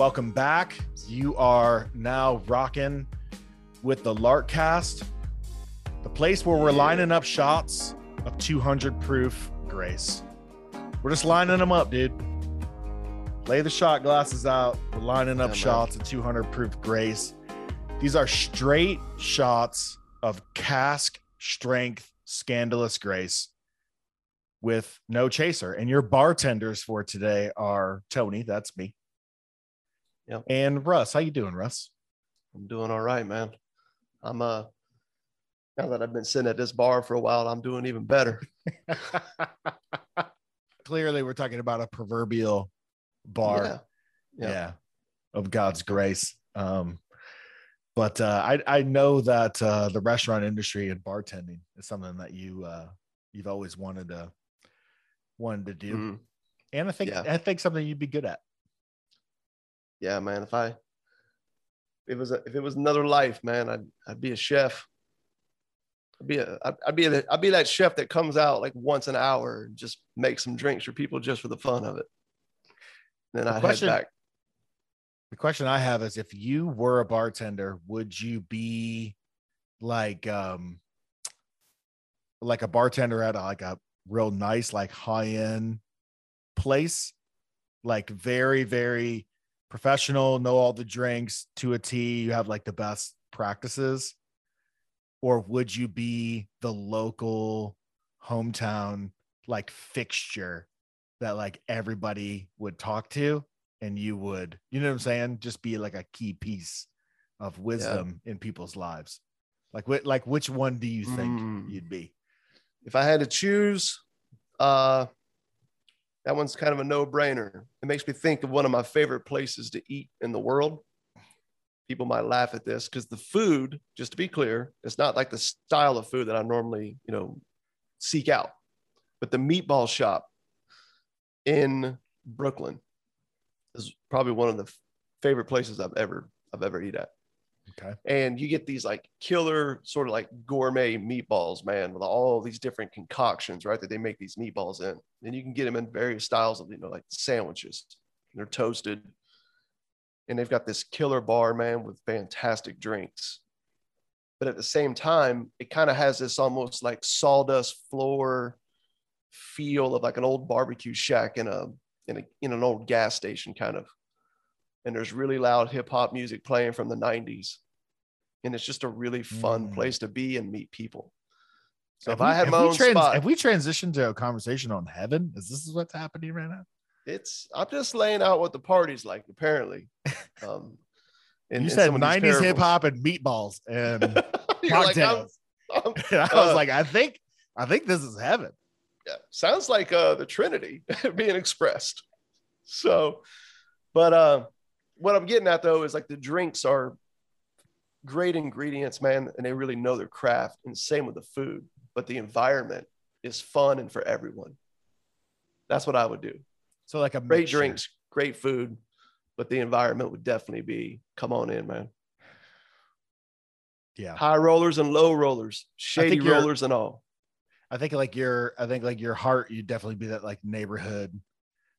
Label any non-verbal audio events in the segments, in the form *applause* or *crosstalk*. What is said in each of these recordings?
Welcome back. You are now rocking with the Lark Cast, the place where we're lining up shots of 200 proof grace. We're just lining them up, dude. Lay the shot glasses out. We're lining up Yeah, shots of 200 proof grace. These are straight shots of cask strength, scandalous grace with no chaser. And your bartenders for today are Tony, that's me. Yep. And Russ. How you doing, Russ? I'm doing all right, man. I'm uh now that I've been sitting at this bar for a while, I'm doing even better. *laughs* *laughs* Clearly, we're talking about a proverbial bar. Yeah. yeah. Yeah. of God's grace. Um, but uh, I I know that uh, the restaurant industry and bartending is something that you uh, you've always wanted to wanted to do, Mm, and I think Yeah. I think something you'd be good at. Yeah, man. If I if it was a, if it was another life, man, I'd I'd be a chef. I'd be a I'd, I'd be a, I'd be that chef that comes out like once an hour and just makes some drinks for people just for the fun of it. Then The I head back. The question I have is, if you were a bartender, would you be like um like a bartender at a, like a real nice, like high end place, like very very professional, know all the drinks to a T. You have like the best practices, or would you be the local hometown like fixture that like everybody would talk to? and you would, you know what I'm saying? Just be like a key piece of wisdom in people's lives. Like what like which one do you think Mm. you'd be? If I had to choose, uh that one's kind of a no-brainer. It makes me think of one of my favorite places to eat in the world. People might laugh at this because the food, just to be clear, it's not like the style of food that I normally, you know, seek out. But the meatball shop in Brooklyn is probably one of the favorite places I've ever I've ever eat at. Okay. And you get these like killer sort of like gourmet meatballs, man, with all these different concoctions, right? That they make these meatballs in. And you can get them in various styles of, you know, like sandwiches. They're toasted. And they've got this killer bar, man, with fantastic drinks. But at the same time, it kind of has this almost like sawdust floor feel of like an old barbecue shack in a in a in an old gas station kind of. And there's really loud hip hop music playing from the 90s. And it's just a really fun Mm. place to be and meet people. So if Have I had my own trans- spot, have we transitioned to a conversation on heaven? Is this what's happening right now? it's I'm just laying out what the party's like, apparently. *laughs* Um in- you said some 90s hip hop and meatballs and *laughs* You're like, I'm- cocktails. *laughs* I'm- and I was uh, like, I think I think this is heaven. yeah, sounds like uh, the Trinity being expressed. So, but uh, what I'm getting at though is like the drinks are great ingredients, man, and they really know their craft. And same with the food, but the environment is fun and for everyone. That's what I would do. So like a Great mixture. drinks, great food, but the environment would definitely be come on in, man. Yeah. High rollers and low rollers, shady rollers and all. I think like your I think like your heart, you'd definitely be that like neighborhood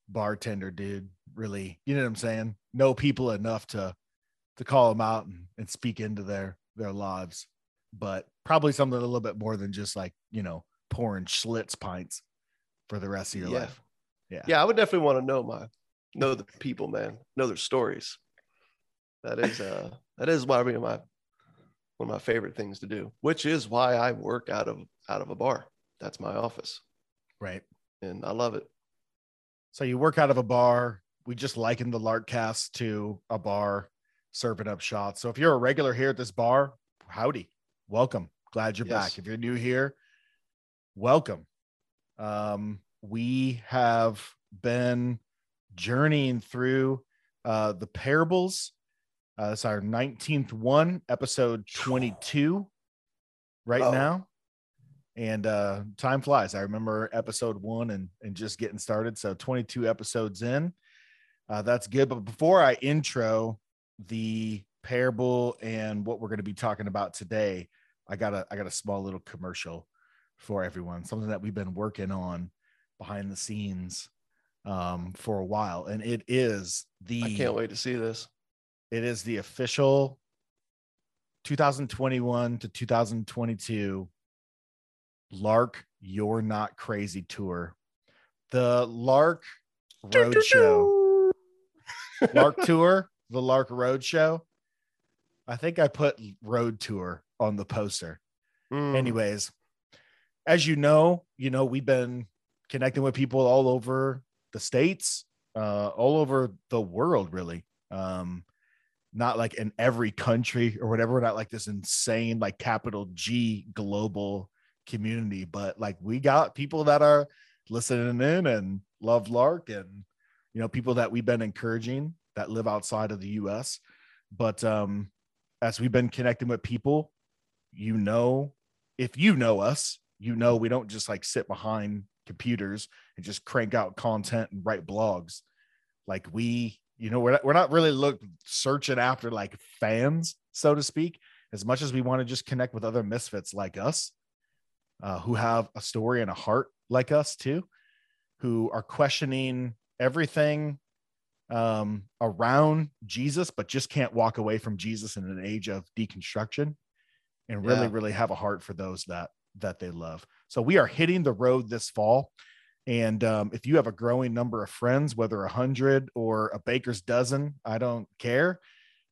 bartender dude. Really, you know what I'm saying? Know people enough to to call them out and, and speak into their their lives, but probably something a little bit more than just like you know pouring Schlitz pints for the rest of your Yeah. life. Yeah. yeah, I would definitely want to know my know the people, man, know their stories. That is uh that is why me my one of my favorite things to do, which is why I work out of out of a bar. That's my office, Right. and I love it. So you work out of a bar. We just likened the Larkcast to a bar serving up shots. So if you're a regular here at this bar, howdy, welcome. Glad you're Yes. back. If you're new here, welcome. Um, we have been journeying through uh, the parables. Uh, it's our 19th one, episode 22 right Oh. now. And uh, time flies. I remember episode one and, and just getting started. So 22 episodes in. Uh, that's good. But before I intro the parable and what we're going to be talking about today, I got a I got a small little commercial for everyone, something that we've been working on behind the scenes um, for a while, and it is the I can't wait to see this. it is the official 2021 to 2022 Lark You're Not Crazy tour. The Lark Road Show. Lark Tour, the Lark Road Show. I think I put Road Tour on the poster. Mm, Anyways, as you know, you know, we've been connecting with people all over the states, uh, all over the world, really. Um, not like in every country or whatever, We're not like this insane, like capital G global community, but like we got people that are listening in and love Lark and you know, people that we've been encouraging that live outside of the US. But um as we've been connecting with people, you know, if you know us, you know we don't just like sit behind computers and just crank out content and write blogs. Like we, you know, we're not, we're not really look searching after like fans, so to speak, as much as we want to just connect with other misfits like us, uh, who have a story and a heart like us too, who are questioning everything um, around Jesus, but just can't walk away from Jesus in an age of deconstruction and really, Yeah. really have a heart for those that that they love. So we are hitting the road this fall. And um, if you have a growing number of friends, whether a hundred or a baker's dozen, I don't care.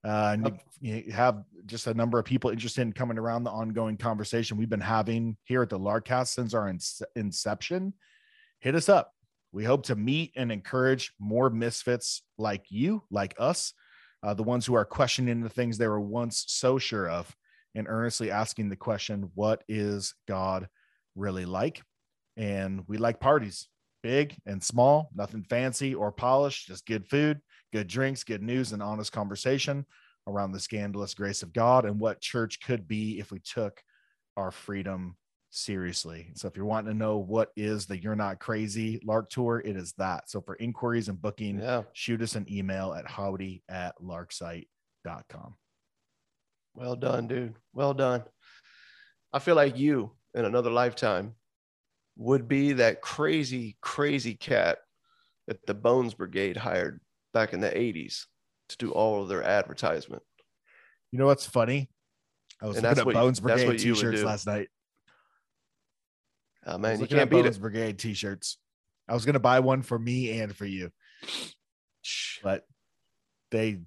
Uh, and you, you have just a number of people interested in coming around the ongoing conversation we've been having here at the Larkcast since our ince- inception. Hit us up. We hope to meet and encourage more misfits like you, like us, uh, the ones who are questioning the things they were once so sure of, and earnestly asking the question, What is God really like? And we like parties, big and small, nothing fancy or polished, just good food, good drinks, good news, and honest conversation around the scandalous grace of God and what church could be if we took our freedom seriously. So if you're wanting to know what is the You're Not Crazy Lark Tour, it is that. So for inquiries and booking, Yeah. shoot us an email at howdy at larksite.com. Well done, dude. Well done. I feel like you in another lifetime would be that crazy, crazy cat that the Bones Brigade hired back in the 80s to do all of their advertisement. You know what's funny? I was And looking at Bones Brigade t-shirts last night. Oh, man, you can't at beat Bones it. Brigade t-shirts. I was gonna buy one for me and for you, but they,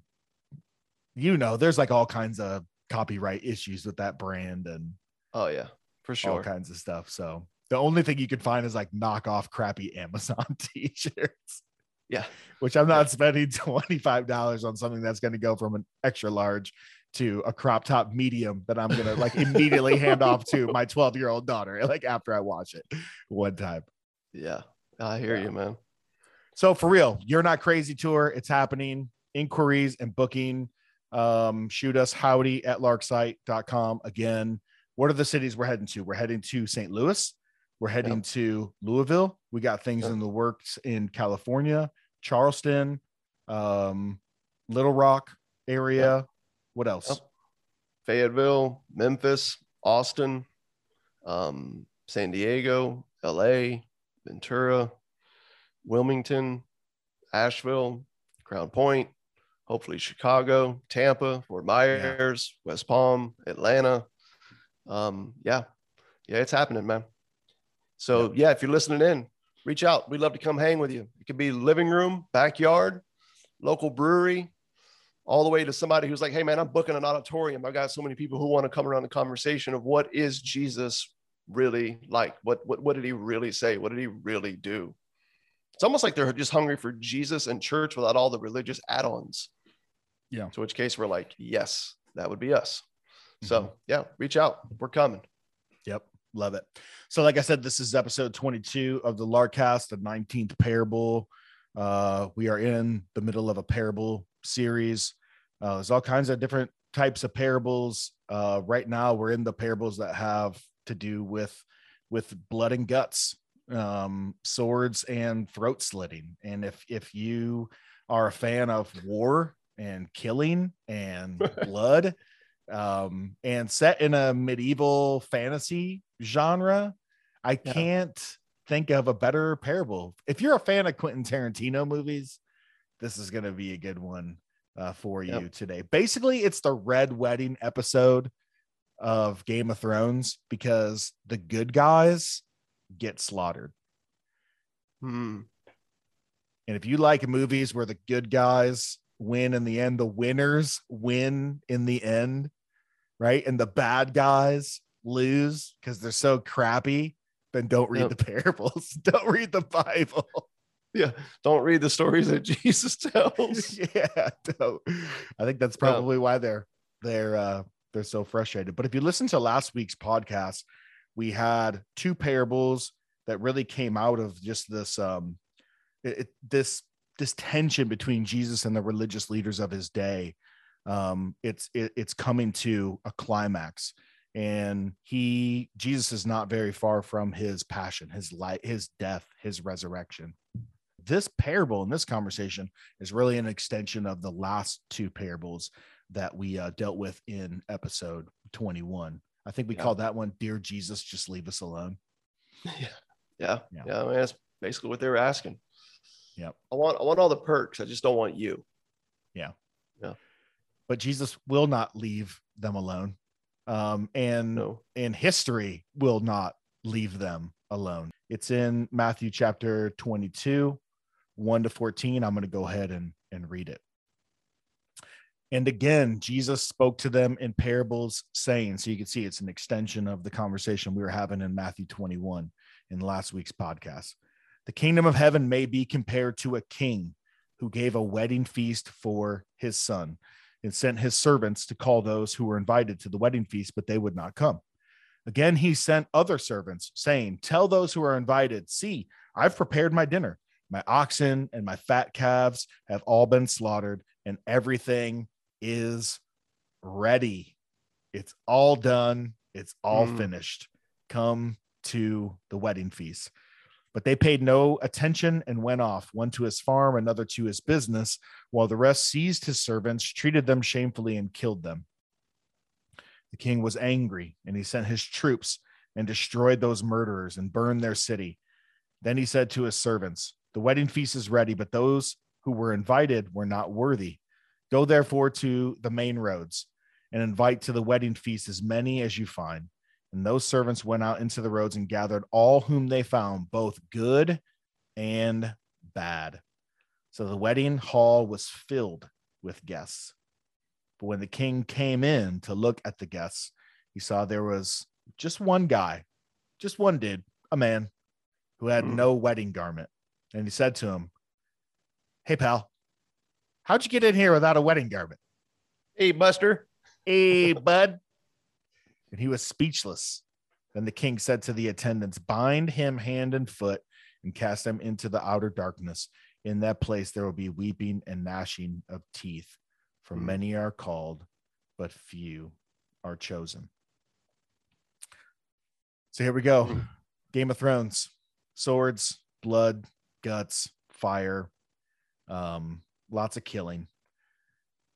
you know, there's like all kinds of copyright issues with that brand and Oh, yeah, for sure, all kinds of stuff. So the only thing you can find is like knockoff crappy Amazon *laughs* t-shirts. Yeah. Which I'm not spending *laughs* $25 on something that's going to go from an extra large to a crop top medium that I'm to like immediately hand off to my 12 year old daughter, *laughs* like after I watch it one time. Yeah. I hear Yeah. you, man. So for real, you're not crazy tour. It's happening. Inquiries and booking. Um, shoot us howdy at larksite.com. Again, what are the cities we're heading to? We're heading to St. Louis. We're heading Yep. to Louisville. We got things Yep. in the works in California, Charleston, um, Little Rock area. What else? Fayetteville, Memphis, Austin, um, San Diego, LA, Ventura, Wilmington, Asheville, Crown Point, hopefully Chicago, Tampa, Fort Myers, West Palm, Atlanta. Um, yeah, yeah, it's happening, man. So yeah, if you're listening in, reach out. We'd love to come hang with you. It could be living room, backyard, local brewery, all the way to somebody who's like, hey man, I'm booking an auditorium. I got so many people who want to come around the conversation of what is Jesus really like? What what what did he really say? What did he really do? It's almost like they're just hungry for Jesus and church without all the religious add-ons. Yeah. To which case we're like, yes, that would be us. Mhm. So yeah, reach out. We're coming. Yep. Love it. So, like I said, this is episode 22 of the Larkcast, the 19th parable. Uh, we are in the middle of a parable series. Uh, there's all kinds of different types of parables. Uh, right now, we're in the parables that have to do with with blood and guts, um, swords and throat slitting. And if if you are a fan of war and killing and *laughs* blood, um, and set in a medieval fantasy genre, I can't think of a better parable. If you're a fan of Quentin Tarantino movies, this is going to be a good one uh, for you Yep. today. Basically, it's the Red Wedding episode of Game of Thrones because the good guys get slaughtered. Hmm. And if you like movies where the good guys win in the end, the winners win in the end, right? And the bad guys lose because they're so crappy, then don't read the *laughs* parables. don't read the Bible. Yeah. Don't read the stories that Jesus *laughs* tells. *laughs* yeah. Don't. I think that's probably why they're they're uh they're so frustrated. But if you listen to last week's podcast, we had two parables that really came out of just this um it, it- this this tension between Jesus and the religious leaders of his day. Um, it's it, it's coming to a climax, and he Jesus is not very far from his passion, his life, his death, his resurrection. This parable in this conversation is really an extension of the last two parables that we uh, dealt with in episode 21. I think we Yeah. called that one "Dear Jesus, Just Leave Us Alone." *laughs* Yeah. Yeah. Yeah. Yeah. I mean, that's basically what they were asking. Yeah, I want I want all the perks. I just don't want you. Yeah, yeah. But Jesus will not leave them alone, um, and No. and history will not leave them alone. It's in Matthew chapter 22, 1 to 14. I'm going to go ahead and, and read it. And again, Jesus spoke to them in parables, saying, so you can see it's an extension of the conversation we were having in Matthew 21 in last week's podcast. The kingdom of heaven may be compared to a king who gave a wedding feast for his son and sent his servants to call those who were invited to the wedding feast, but they would not come. Again, he sent other servants, saying, Tell those who are invited, see, I've prepared my dinner. My oxen and my fat calves have all been slaughtered, and everything is ready. It's all done. It's all Mm. finished. Come to the wedding feast. But they paid no attention and went off, one to his farm, another to his business, while the rest seized his servants, treated them shamefully, and killed them. The king was angry, and he sent his troops and destroyed those murderers and burned their city. Then he said to his servants, The wedding feast is ready, but those who were invited were not worthy. Go therefore to the main roads and invite to the wedding feast as many as you find. And those servants went out into the roads and gathered all whom they found, both good and bad. So the wedding hall was filled with guests. But when the king came in to look at the guests, he saw there was just one guy, just one dude, a man who had Hmm. no wedding garment. And he said to him, Hey, pal, how'd you get in here without a wedding garment? Hey, Buster. Hey, *laughs* bud. And he was speechless. Then the king said to the attendants, Bind him hand and foot and cast him into the outer darkness. In that place, there will be weeping and gnashing of teeth, for Hmm. many are called, but few are chosen. So here we go Hmm. Game of Thrones, swords, blood, guts, fire, um, lots of killing.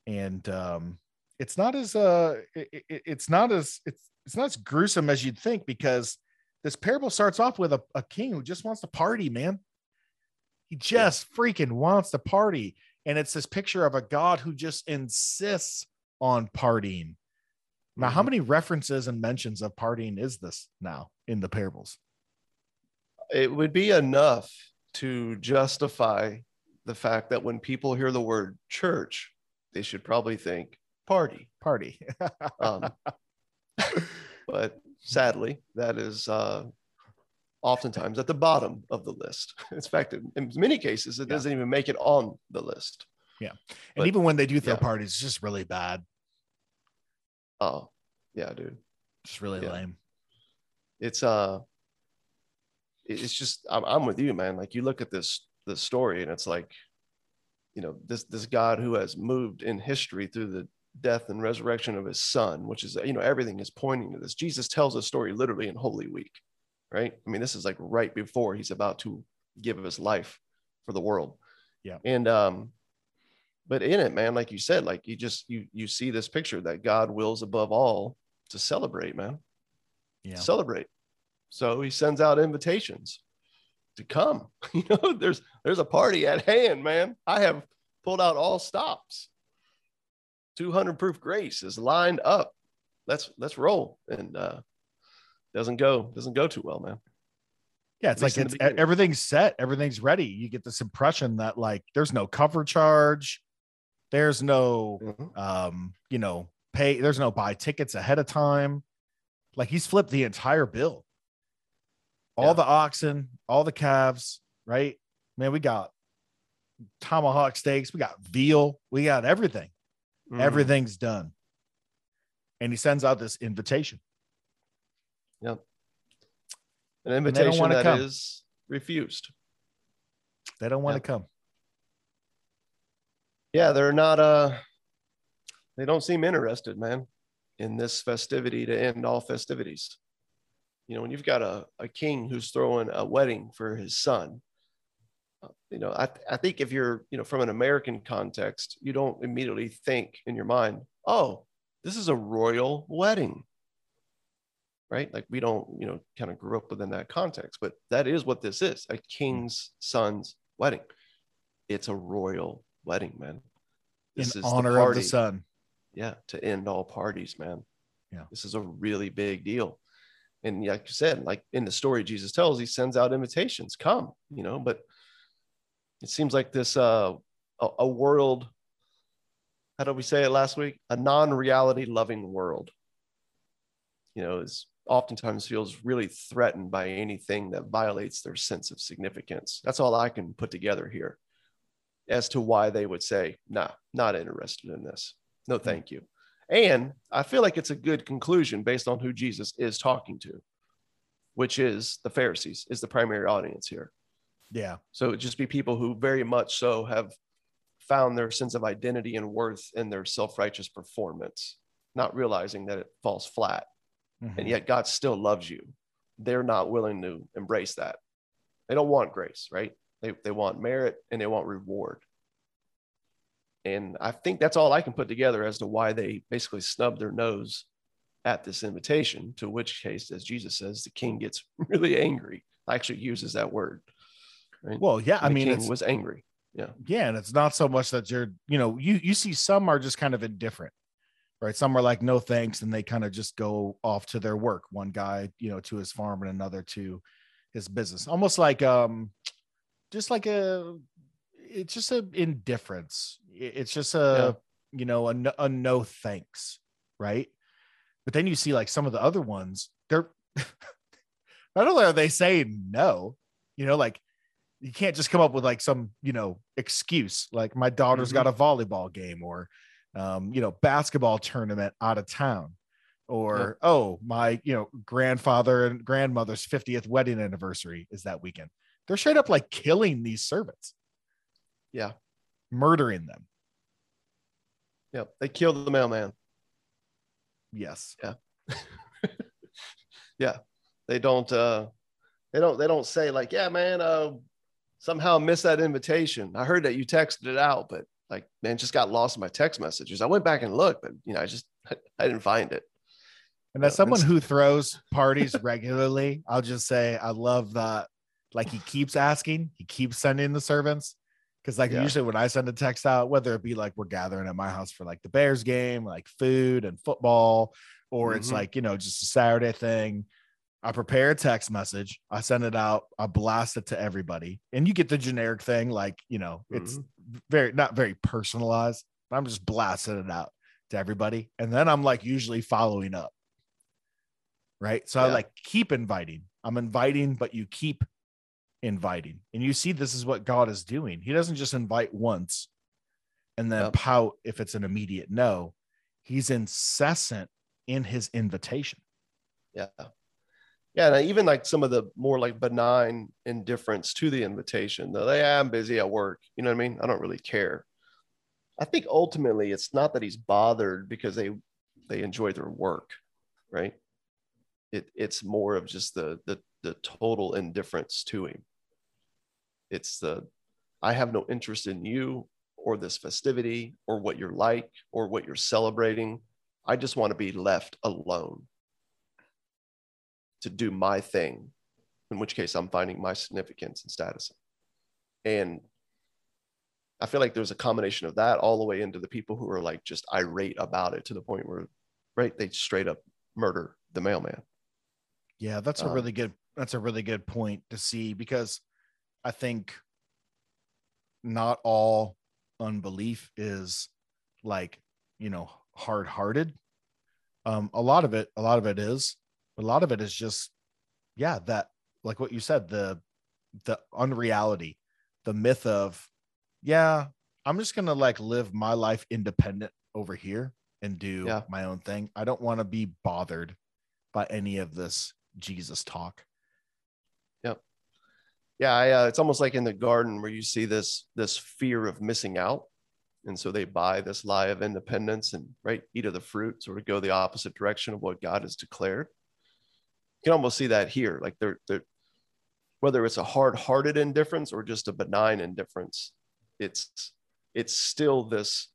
And um, it's not as uh it, it- it's not as it's it's not as gruesome as you'd think because this parable starts off with a, a king who just wants to party man. He just freaking wants to party. And it's this picture of a god who just insists on partying. Now how Mhm. many references and mentions of partying is this now in the parables? It would be enough to justify the fact that when people hear the word church, they should probably think party. party Um, *laughs* but sadly, that is uh, oftentimes at the bottom of the list. *laughs* In fact, in, many cases, it Yeah. doesn't even make it on the list. Yeah. And but- even when they do throw yeah. parties it's just really bad Oh, yeah, dude. It's really Yeah. lame it's uh it's just I'm, I'm with you man like you look at this this story and it's like you know this this god who has moved in history through the death and resurrection of his son which is you know everything is pointing to this jesus tells a story literally in holy week right i mean this is like right before he's about to give his life for the world Yeah. and um but in it man like you said like you just you you see this picture that god wills above all to celebrate man Yeah. celebrate. So he sends out invitations to come. *laughs* You know, there's there's a party at hand, man. I have pulled out all stops. 200 proof grace is lined up. Let's let's roll. And uh doesn't go doesn't go too well, man. Yeah, it's like it's everything's set, everything's ready. You get this impression that like there's no cover charge, there's no Mhm. um, you know, pay, there's no buy tickets ahead of time. Like he's flipped the entire bill. All Yeah. the oxen, all the calves, right? Man, we got tomahawk steaks, we got veal, we got everything. Mhm. Everything's done. And he sends out this invitation. Yeah. An invitation that is refused. They don't want Yep. to come. Yeah, they're not uh they don't seem interested, man, in this festivity to end all festivities. You know, when you've got a, a king who's throwing a wedding for his son, uh, you know, I, I think if you're, you know, from an American context, you don't immediately think in your mind, oh, this is a royal wedding. Right. Like we don't, you know, kind of grew up within that context, but that is what this is a king's son's wedding. It's a royal wedding, man. This in is the honor of party the son. yeah to end all parties man Yeah. this is a really big deal and like you said like in the story jesus tells he sends out invitations come you know but it seems like this uh a, a world how did we say it last week? A non-reality loving world you know is oftentimes feels really threatened by anything that violates their sense of significance. That's all i can put together here as to why they would say nah not interested in this. No thank you and i feel like it's a good conclusion based on who jesus is talking to which is the pharisees is the primary audience here. Yeah. so it'd just be people who very much so have found their sense of identity and worth in their self-righteous performance not realizing that it falls flat. Mhm. and yet god still loves you. They're not willing to embrace that. They don't want grace right? They, they want merit and they want reward and i think that's all i can put together as to why they basically snub their nose at this invitation to which case as jesus says the king gets *laughs* really angry actually uses that word right Well, yeah. I mean, king was angry yeah, Yeah. and it's not so much that you're, you know, you you see some are just kind of indifferent, right? Some are like, no thanks, and they kind of just go off to their work. One guy, you know, to his farm, and another to his business. Almost like, um, just like a, it's just a indifference. It- It's just a, you know, a, no- a no thanks, right? But then you see like some of the other ones, they're *laughs* not only are they saying no, you know, like you can't just come up with like some, you know, excuse like my daughter's Mhm. got a volleyball game or, um, you know, basketball tournament out of town or, oh, my, you know, grandfather and grandmother's 50th wedding anniversary is that weekend. They're straight up like killing these servants, yeah murdering them. yep they killed the mailman Yes. Yeah. *laughs* yeah. They don't uh they don't they don't say like yeah man uh somehow missed that invitation i heard that you texted it out but like man just got lost in my text messages i went back and looked but you know i just *laughs* i didn't find it And as someone who throws parties regularly, I'll just say I love that. Like he keeps asking, he keeps sending the servants. Cause like Yeah. usually when I send a text out, whether it be like we're gathering at my house for like the Bears game, like food and football, or it's Mhm. like, you know, just a Saturday thing. I prepare a text message, I send it out, I blast it to everybody, and you get the generic thing, like you know, it's very not very personalized. I'm just blasting it out to everybody, and then I'm like usually following up right? So I like keep inviting. I'm inviting, but you keep inviting. And you see, this is what God is doing. He doesn't just invite once and then Yep. pout if it's an immediate no. He's incessant in his invitation. yeah Yeah, and even like some of the more like benign indifference to the invitation. Though, like, yeah, I'm busy at work. You know what I mean? I don't really care. I think ultimately it's not that he's bothered because they they enjoy their work, right? It it's more of just the the the total indifference to him. It's the I have no interest in you or this festivity or what you're like or what you're celebrating. I just want to be left alone to do my thing, in which case I'm finding my significance and status. And I feel like there's a combination of that all the way into the people who are like just irate about it to the point where, right, they straight up murder the mailman. Yeah, that's a Um, really good that's a really good point to see because I think not all unbelief is like, you know, hard-hearted. Um a lot of it a lot of it is, but a lot of it is just yeah, that like what you said, the the unreality, the myth of yeah, I'm just going to like live my life independent over here and do Yeah. my own thing. I don't want to be bothered by any of this Jesus talk. Yeah, I, uh, it's almost like in the garden where you see this this fear of missing out, and so they buy this lie of independence and right eat of the fruit, sort of go the opposite direction of what God has declared. You can almost see that here, like they're they're whether it's a hard-hearted indifference or just a benign indifference, it's it's still this.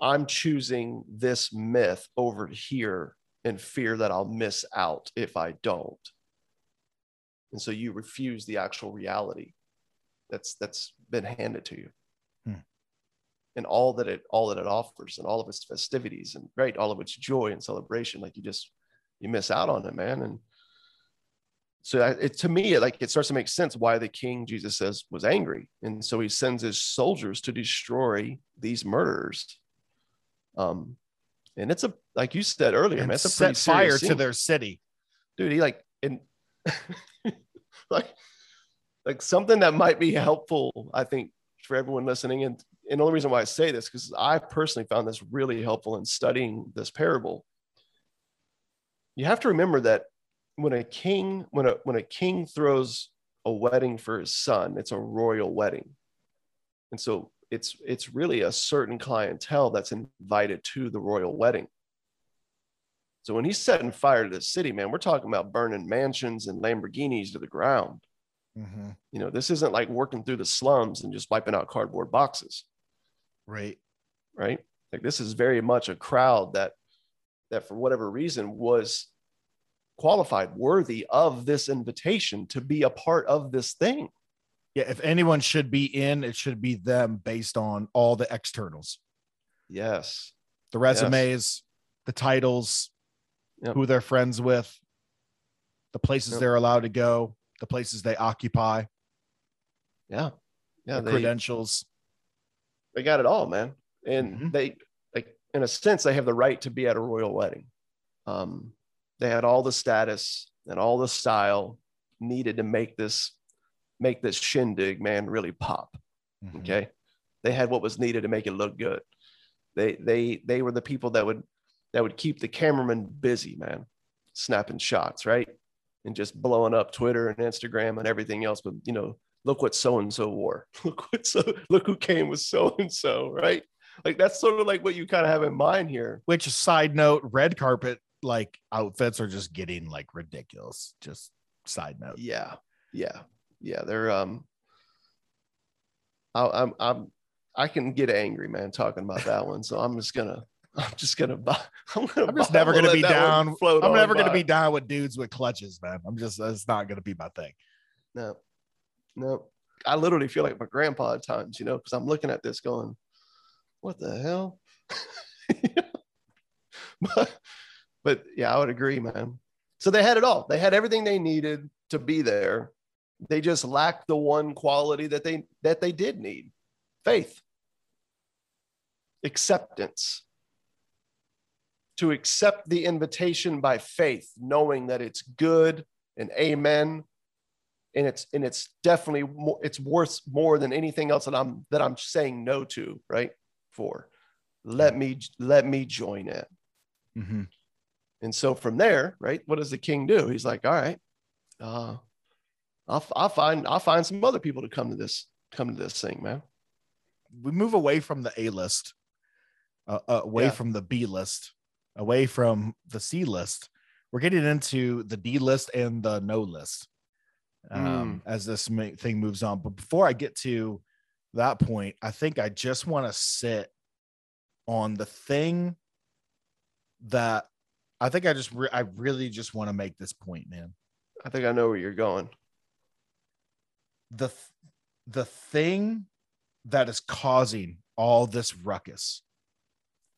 I'm choosing this myth over here in fear that I'll miss out if I don't and so you refuse the actual reality that's that's been handed to you. Hmm. and all that it all that it offers and all of its festivities and right all of its joy and celebration like you just you miss out on it man. And so it, to me it, like it starts to make sense why the king jesus says was angry. And so he sends his soldiers to destroy these murderers. Um and it's a like you said earlier and man it's a set fire serious to their city. dude he like and *laughs* like like something that might be helpful i think for everyone listening. And and the only reason why i say this because i personally found this really helpful in studying this parable. You have to remember that when a king when a when a king throws a wedding for his son it's a royal wedding. And so it's it's really a certain clientele that's invited to the royal wedding so when he's setting fire to the city, man, we're talking about burning mansions and Lamborghinis to the ground. Mhm. You know, this isn't like working through the slums and just wiping out cardboard boxes, Right. right? Like this is very much a crowd that that for whatever reason was qualified, worthy of this invitation to be a part of this thing. Yeah. If anyone should be in, it should be them based on all the externals, Yes. the resumes, the titles, Yep. who they're friends with, the places Yep. they're allowed to go, the places they occupy, Yeah. Yeah. the They, credentials. they got it all, man. And Mhm. they like in a sense they have the right to be at a royal wedding. Um, they had all the status and all the style needed to make this make this shindig man really pop. Mhm. Okay, they had what was needed to make it look good. They they they were the people that would that would keep the cameraman busy, man, snapping shots, right, and just blowing up Twitter and Instagram and everything else. But you know, look what so and so wore. *laughs* Look what so look who came with so and so, right? Like that's sort of like what you kind of have in mind here. Which side note, red carpet like outfits are just getting like ridiculous. Just side note. Yeah, yeah, yeah. They're um, I, I'm I'm I can get angry, man, talking about that one. So I'm just gonna I'm just gonna buy. *laughs* I'm, gonna I'm just never gonna be down. I'm never gonna be down with dudes with clutches, man. I'm just that's not gonna be my thing. No, no. I literally feel like my grandpa at times, you know, because I'm looking at this going, what the hell? *laughs* but, but yeah, I would agree, man. So they had it all. They had everything they needed to be there. They just lacked the one quality that they that they did need. Faith. Acceptance. To accept the invitation by faith, knowing that it's good and amen and it's and it's definitely more it's worth more than anything else that i'm that i'm saying no to right for let me let me join in Mhm. And so from there, right, what does the king do? He's like, all right, uh, I'll, I'll find I'll find some other people to come to this come to this thing, man. We move away from the A list, uh, uh, away Yeah. from the B list, away from the C list. We're getting into the D list and the no list um, as this thing moves on. But before I get to that point, I think I just want to sit on the thing that I think I just re- I really just want to make this point, man. I think I know where you're going. the th- the thing that is causing all this ruckus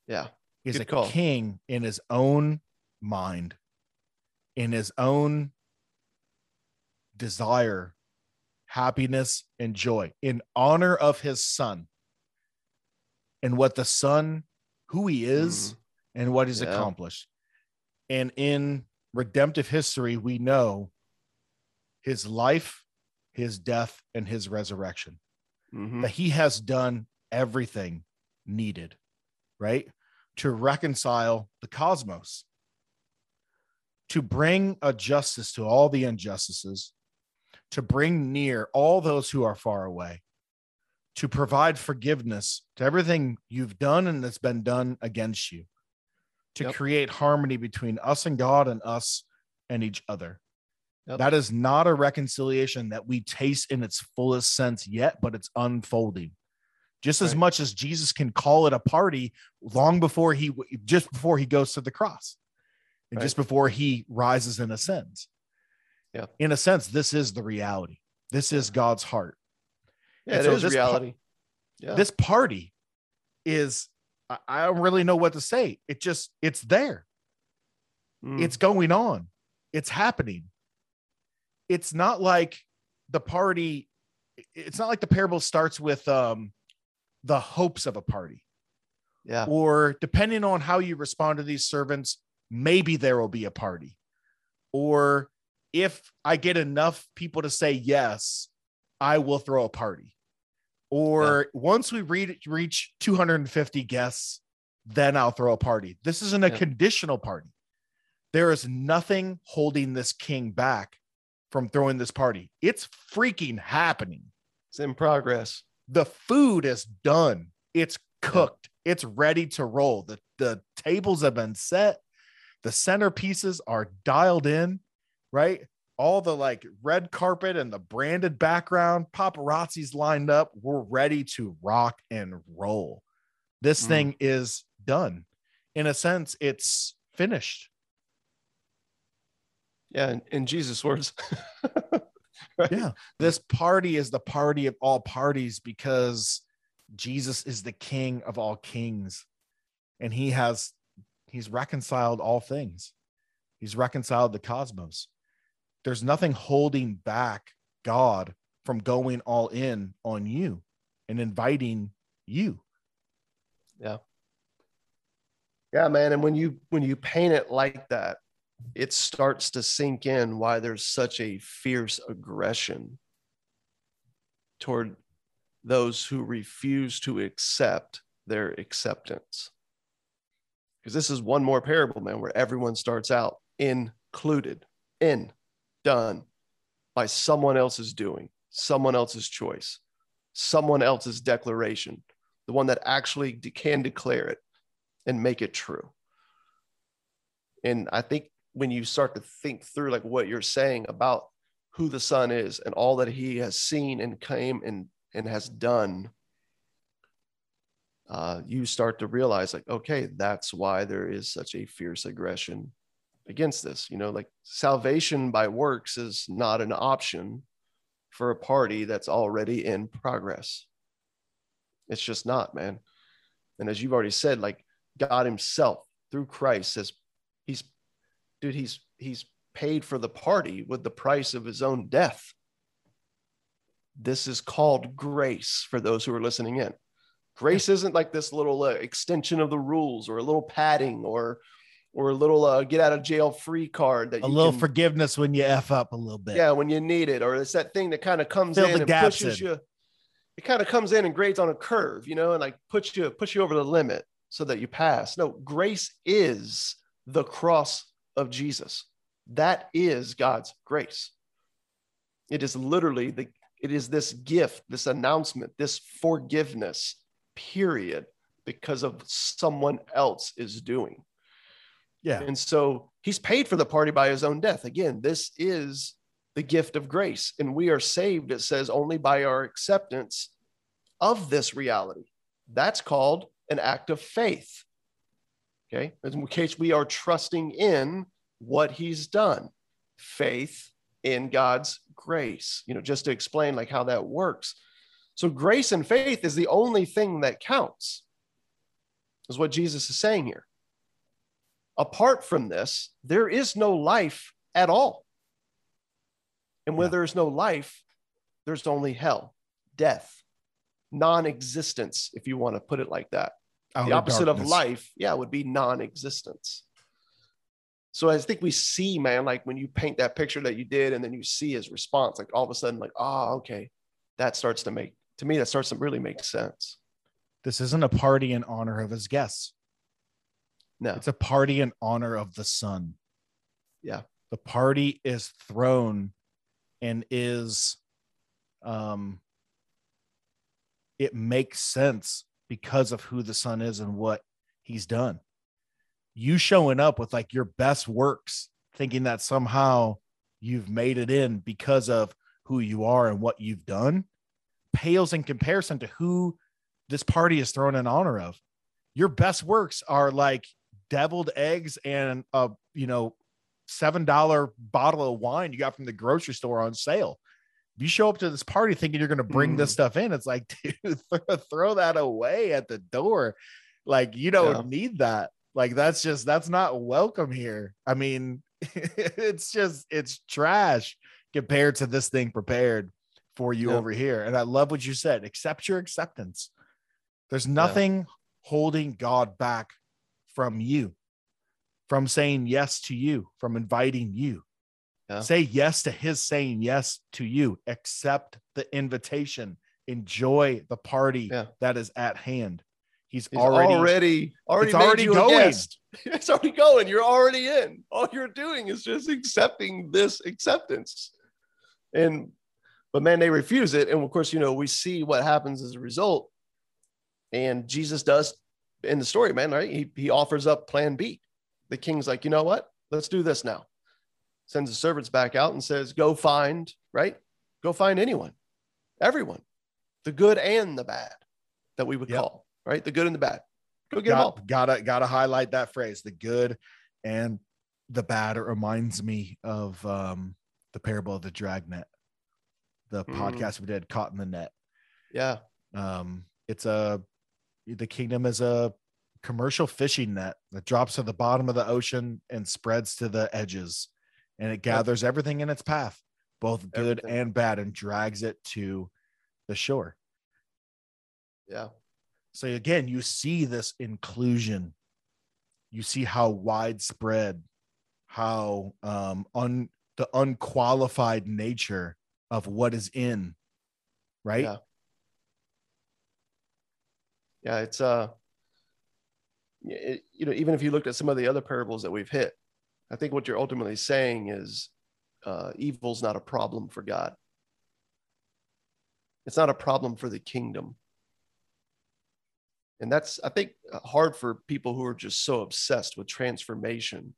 Yeah. Is Good a call. king in his own mind in his own desire happiness and joy in honor of his son and what the son who he is and what he's Yeah. accomplished and in redemptive history we know his life his death and his resurrection Mhm. that he has done everything needed, right? To reconcile the cosmos, to bring a justice to all the injustices, to bring near all those who are far away, to provide forgiveness to everything you've done and that's been done against you, to Yep. create harmony between us and God and us and each other. Yep. That is not a reconciliation that we taste in its fullest sense yet, but it's unfolding. Just as Right. much as Jesus can call it a party long before he just before he goes to the cross and Right. just before he rises and ascends. Yeah. In a sense, this is the reality. This is God's heart. Yeah, And it so is this pa- reality. yeah. This party is I, I don't really know what to say. It just it's there. Mm. It's going on. It's happening. It's not like the party, it's not like the parable starts with um the hopes of a party. yeah. Or depending on how you respond to these servants, maybe there will be a party. Or if I get enough people to say yes, I will throw a party. Or once we reach 250 guests, then I'll throw a party. This isn't a Yeah. conditional party. There is nothing holding this king back from throwing this party. It's freaking happening It's in progress. The food is done. It's cooked. It's ready to roll. The the tables have been set. The centerpieces are dialed in right? All the like red carpet and the branded background paparazzi's lined up. We're ready to rock and roll. This Mm. thing is done. In a sense it's finished. Yeah, in, in Jesus' words. *laughs* *laughs* Right? yeah. This party is the party of all parties because jesus is the king of all kings. And he has he's reconciled all things. He's reconciled the cosmos. There's nothing holding back god from going all in on you and inviting you. Yeah, Yeah, man. And when you when you paint it like that, it starts to sink in why there's such a fierce aggression toward those who refuse to accept their acceptance. Because this is one more parable, man, where everyone starts out included, in, done by someone else's doing, someone else's choice, someone else's declaration, the one that actually can declare it and make it true. And I think when you start to think through like what you're saying about who the son is and all that he has seen and came and and has done, uh, you start to realize like, okay, that's why there is such a fierce aggression against this. You know, like salvation by works is not an option for a party that's already in progress. It's just not, man. And as you've already said, like God Himself through Christ says, He's, dude, He's He's paid for the party with the price of His own death. This is called grace for those who are listening in. Grace isn't like this little uh, extension of the rules or a little padding or or a little uh, get out of jail free card that a you little can- forgiveness when you f up a little bit yeah, when you need it, or it's that thing that kind of comes Fill in and pushes in. you. It kind of comes in and grades on a curve, you know, and like puts you push you over the limit so that you pass. No, grace is the cross of Jesus. That is God's grace. It is literally the it is this gift, this announcement, this forgiveness, period, because of someone else is doing. Yeah. And so he's paid for the party by his own death. Again, this is the gift of grace. And we are saved, it says, only by our acceptance of this reality. That's called an act of faith. Okay. In case we are trusting in what he's done, faith in God's grace, you know, just to explain like how that works. So grace and faith is the only thing that counts, is what Jesus is saying here. Apart from this, there is no life at all. And where yeah. there's no life, there's only hell, death, non existence, if you want to put it like that. The opposite darkness. of life, yeah, would be non existence. So I think we see, man, like when you paint that picture that you did and then you see his response, like all of a sudden, like, oh, okay, that starts to make, to me, that starts to really make sense. This isn't a party in honor of his guests. No, it's a party in honor of the son. Yeah. The party is thrown and is um it makes sense because of who the son is and what he's done you showing up with like your best works thinking that somehow you've made it in because of who you are and what you've done pales in comparison to who this party is thrown in honor of your best works are like deviled eggs and a you know seven dollar bottle of wine you got from the grocery store on sale. You show up to this party thinking you're going to bring mm. this stuff in, it's like, *laughs* dude, throw that away at the door. Like you don't yeah. need that. Like that's just that's not welcome here. I mean, *laughs* it's just it's trash compared to this thing prepared for you yeah. over here. And I love what you said. Accept your acceptance. There's nothing yeah. holding God back from you from saying yes to you, from inviting you. Yeah. Say yes to his saying yes to you. Accept the invitation. Enjoy the party yeah. that is at hand. He's, He's already already already, already going. *laughs* It's already going. You're already in. All you're doing is just accepting this acceptance. And but man, they refuse it. And of course, you know, we see what happens as a result. And Jesus does in the story, man, right? He he offers up plan B the king's like, you know what? Let's do this now. Sends the servants back out and says, go find, right? Go find anyone, everyone, the good and the bad that we would yep. call, right? The good and the bad. Go get Got, them all. Gotta, gotta highlight that phrase, the good and the bad. It reminds me of um, the parable of the dragnet, the mm. podcast we did, Caught in the Net. Yeah. Um, it's a, the kingdom is a commercial fishing net that drops to the bottom of the ocean and spreads to the edges and it gathers yep. everything in its path both good everything. and bad and drags it to the shore. Yeah. So again you see this inclusion. You see how widespread how um un the unqualified nature of what is in right? Yeah. Yeah it's uh it, you know, even if you looked at some of the other parables that we've hit, I think what you're ultimately saying is uh, evil's not a problem for God. It's not a problem for the kingdom. And that's, I think, hard for people who are just so obsessed with transformation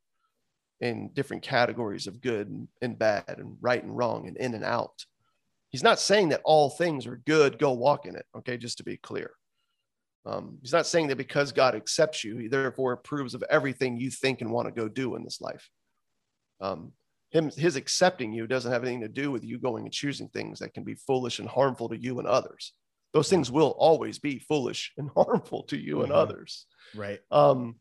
in different categories of good and, bad and right and wrong and in and out. He's not saying that all things are good, go walk in it. Okay, just to be clear. Um, he's not saying that because God accepts you, he therefore approves of everything you think and want to go do in this life. Um, him, his accepting you doesn't have anything to do with you going and choosing things that can be foolish and harmful to you and others. Those things will always be foolish *laughs* and harmful to you and mm-hmm. others. Right. Um,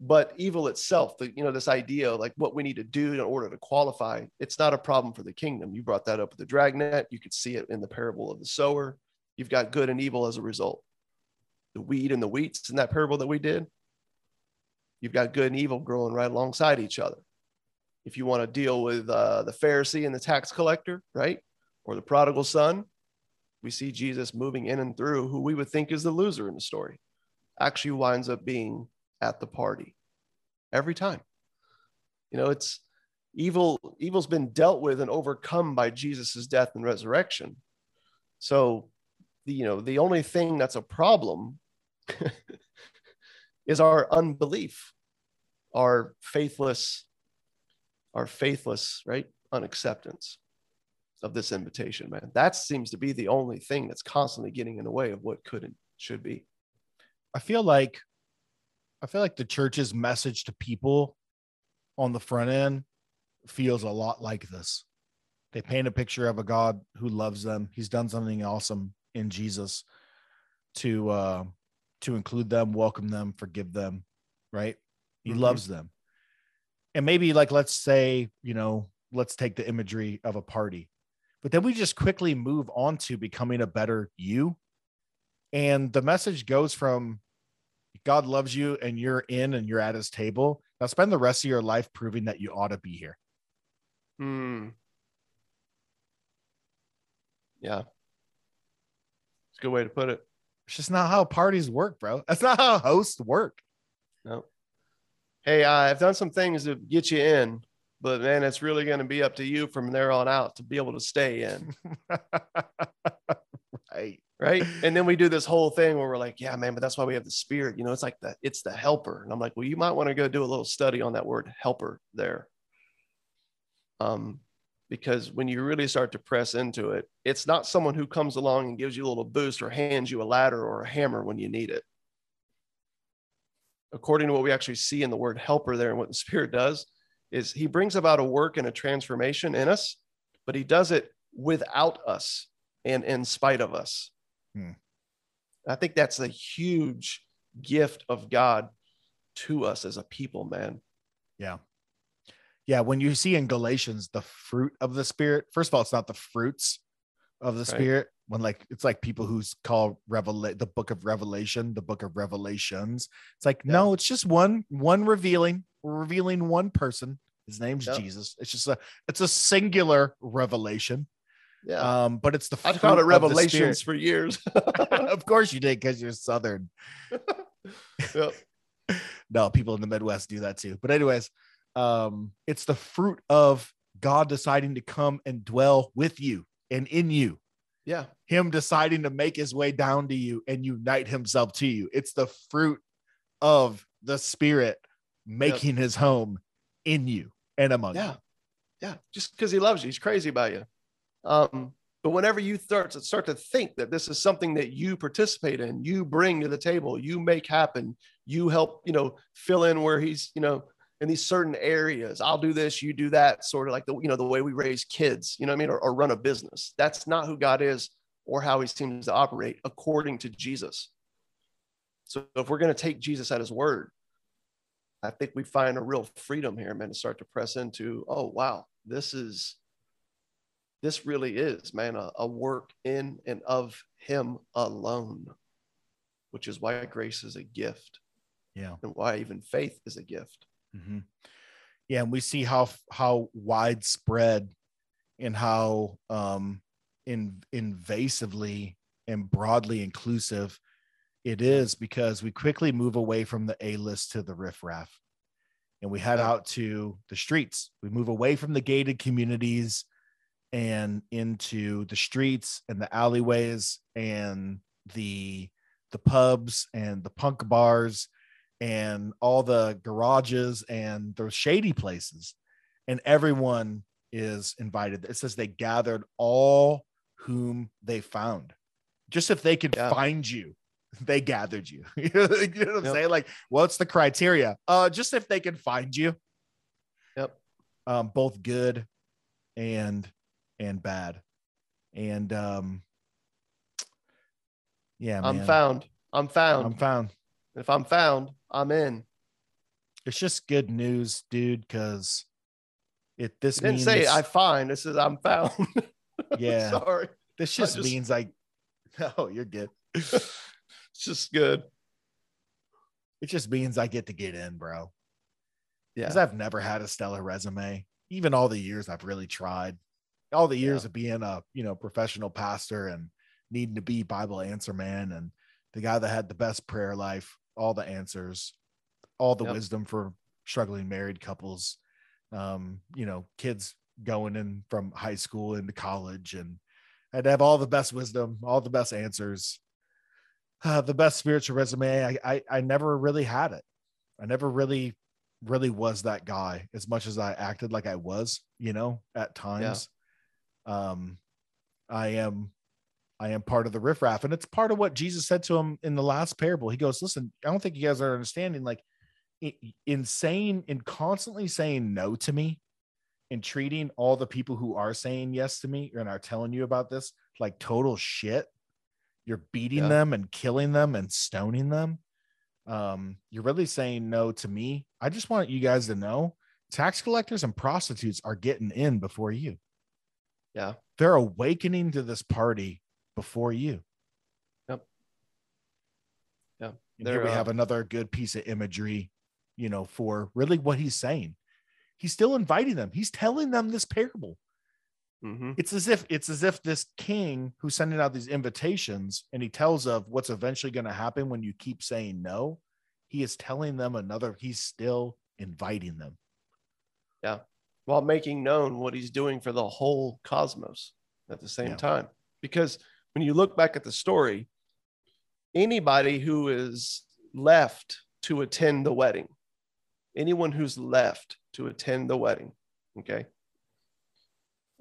but evil itself, the, you know, this idea like what we need to do in order to qualify, it's not a problem for the kingdom. You brought that up with the dragnet. You could see it in the parable of the sower. You've got good and evil as a result the weed and the wheats in that parable that we did, you've got good and evil growing right alongside each other. If you want to deal with uh, the Pharisee and the tax collector, right? Or the prodigal son, we see Jesus moving in and through who we would think is the loser in the story, actually winds up being at the party every time. You know, it's evil, evil's been dealt with and overcome by Jesus's death and resurrection. So, you know, the only thing that's a problem *laughs* is our unbelief, our faithless, our faithless, right? Unacceptance of this invitation, man. That seems to be the only thing that's constantly getting in the way of what could and should be. I feel like I feel like the church's message to people on the front end feels a lot like this. They paint a picture of a God who loves them. He's done something awesome in Jesus to uh to include them, welcome them, forgive them, right? He mm-hmm. loves them. And maybe like let's say, you know, let's take the imagery of a party. But then we just quickly move on to becoming a better you. And the message goes from God loves you and you're in and you're at his table. Now spend the rest of your life proving that you ought to be here. Hmm. Yeah. It's a good way to put it. It's just not how parties work, bro. *laughs* That's not how hosts work. No. Hey, I've done some things to get you in, but man, it's really going to be up to you from there on out to be able to stay in. *laughs* right. Right. And then we do this whole thing where we're like, yeah, man, but that's why we have the spirit. You know, it's like the it's the helper. And I'm like, well, you might want to go do a little study on that word helper there. Um, because when you really start to press into it, it's not someone who comes along and gives you a little boost or hands you a ladder or a hammer when you need it. According to what we actually see in the word helper there and what the *laughs* Spirit does, is he brings about a work and a transformation in us, but he does it without us and in spite of us. Hmm. I think that's a huge gift of God to us as a people, man. Yeah yeah, when you see in Galatians the fruit of the spirit, first of all, it's not the fruits of the right. spirit. When like it's like people who's called revelate the book of Revelation, the book of Revelations. It's like, yeah. no, it's just one, one revealing. We're revealing one person. His name's yep. Jesus. It's just a it's a singular revelation. Yeah. Um, but it's the I called it revelations for years. *laughs* *laughs* of course you did, because you're southern. *laughs* yep. no, people in the Midwest do that too. But anyways, um, it's the fruit of God deciding to come and dwell with you and in you. Yeah. Him deciding to make his way down to you and unite himself to you. It's the fruit of the spirit making yep. his home in you and among you. yeah. you. Yeah. Just because he loves you, he's crazy about you. Um, but whenever you start to start to think that this is something that you participate in, you bring to the table, you make happen, you help, you know, fill in where he's, you know, in these certain areas. I'll do this, you do that, sort of like the you know the way we raise kids, you know what I mean, or, or run a business. That's not who God is or how He seems to operate according to Jesus. So if we're going to take Jesus at His word, I think we find a real freedom here, man, to start to press into. Oh wow, this is this really is, man, a, a work in and of Him alone, which is why grace is a gift. Yeah. And why even faith is a gift. Mm-hmm. Yeah, and we see how how widespread and how um, in, invasively and broadly inclusive it is because we quickly move away from the A list to the riffraff, and we head out to the streets. We move away from the gated communities and into the streets and the alleyways and the the pubs and the punk bars and all the garages and those shady places and everyone is invited. It says they gathered all whom they found. Just if they could yeah. find you *laughs* they gathered you. *laughs* You know what i'm yep. saying? Like what's the criteria? Uh just if they can find you. Yep. Um both good and and bad. And um yeah i'm found. I'm found. I'm found. If i'm found I'm in. It's just good news, dude, because it this didn't say I find. This is I'm found. *laughs* Yeah. Sorry. This just, just means like *laughs* no, oh, you're good. *laughs* it's just good. It just means I get to get in, bro. Yeah. Because I've never had a stellar resume. Even all the years I've really tried. All the years yeah. of being a you know professional pastor and needing to be Bible answer man and the guy that had the best prayer life all the answers, all the yep. wisdom for struggling married couples. um, you know, kids going in from high school into college and I'd have all the best wisdom, all the best answers, uh, the best spiritual resume. I, I I never really had it. I never really really was that guy as much as I acted like I was, you know, at times. Yeah. Um I am I am part of the riffraff. And it's part of what Jesus said to him in the last parable. He goes, Listen, I don't think you guys are understanding. Like, in saying, in constantly saying no to me and treating all the people who are saying yes to me and are telling you about this like total shit. You're beating yeah. them and killing them and stoning them. Um, you're really saying no to me. I just want you guys to know tax collectors and prostitutes are getting in before you. Yeah. They're awakening to this party before you. Yep. Yeah. And here we uh, have another good piece of imagery, you know, for really what he's saying. He's still inviting them. He's telling them this parable. Mm-hmm. It's as if it's as if this king who's sending out these invitations and he tells of what's eventually going to happen when you keep saying no. He is telling them another. He's still inviting them. Yeah, while making known what he's doing for the whole cosmos at the same yeah. time. Because when you look back at the story, anybody who is left to attend the wedding, anyone who's left to attend the wedding, okay,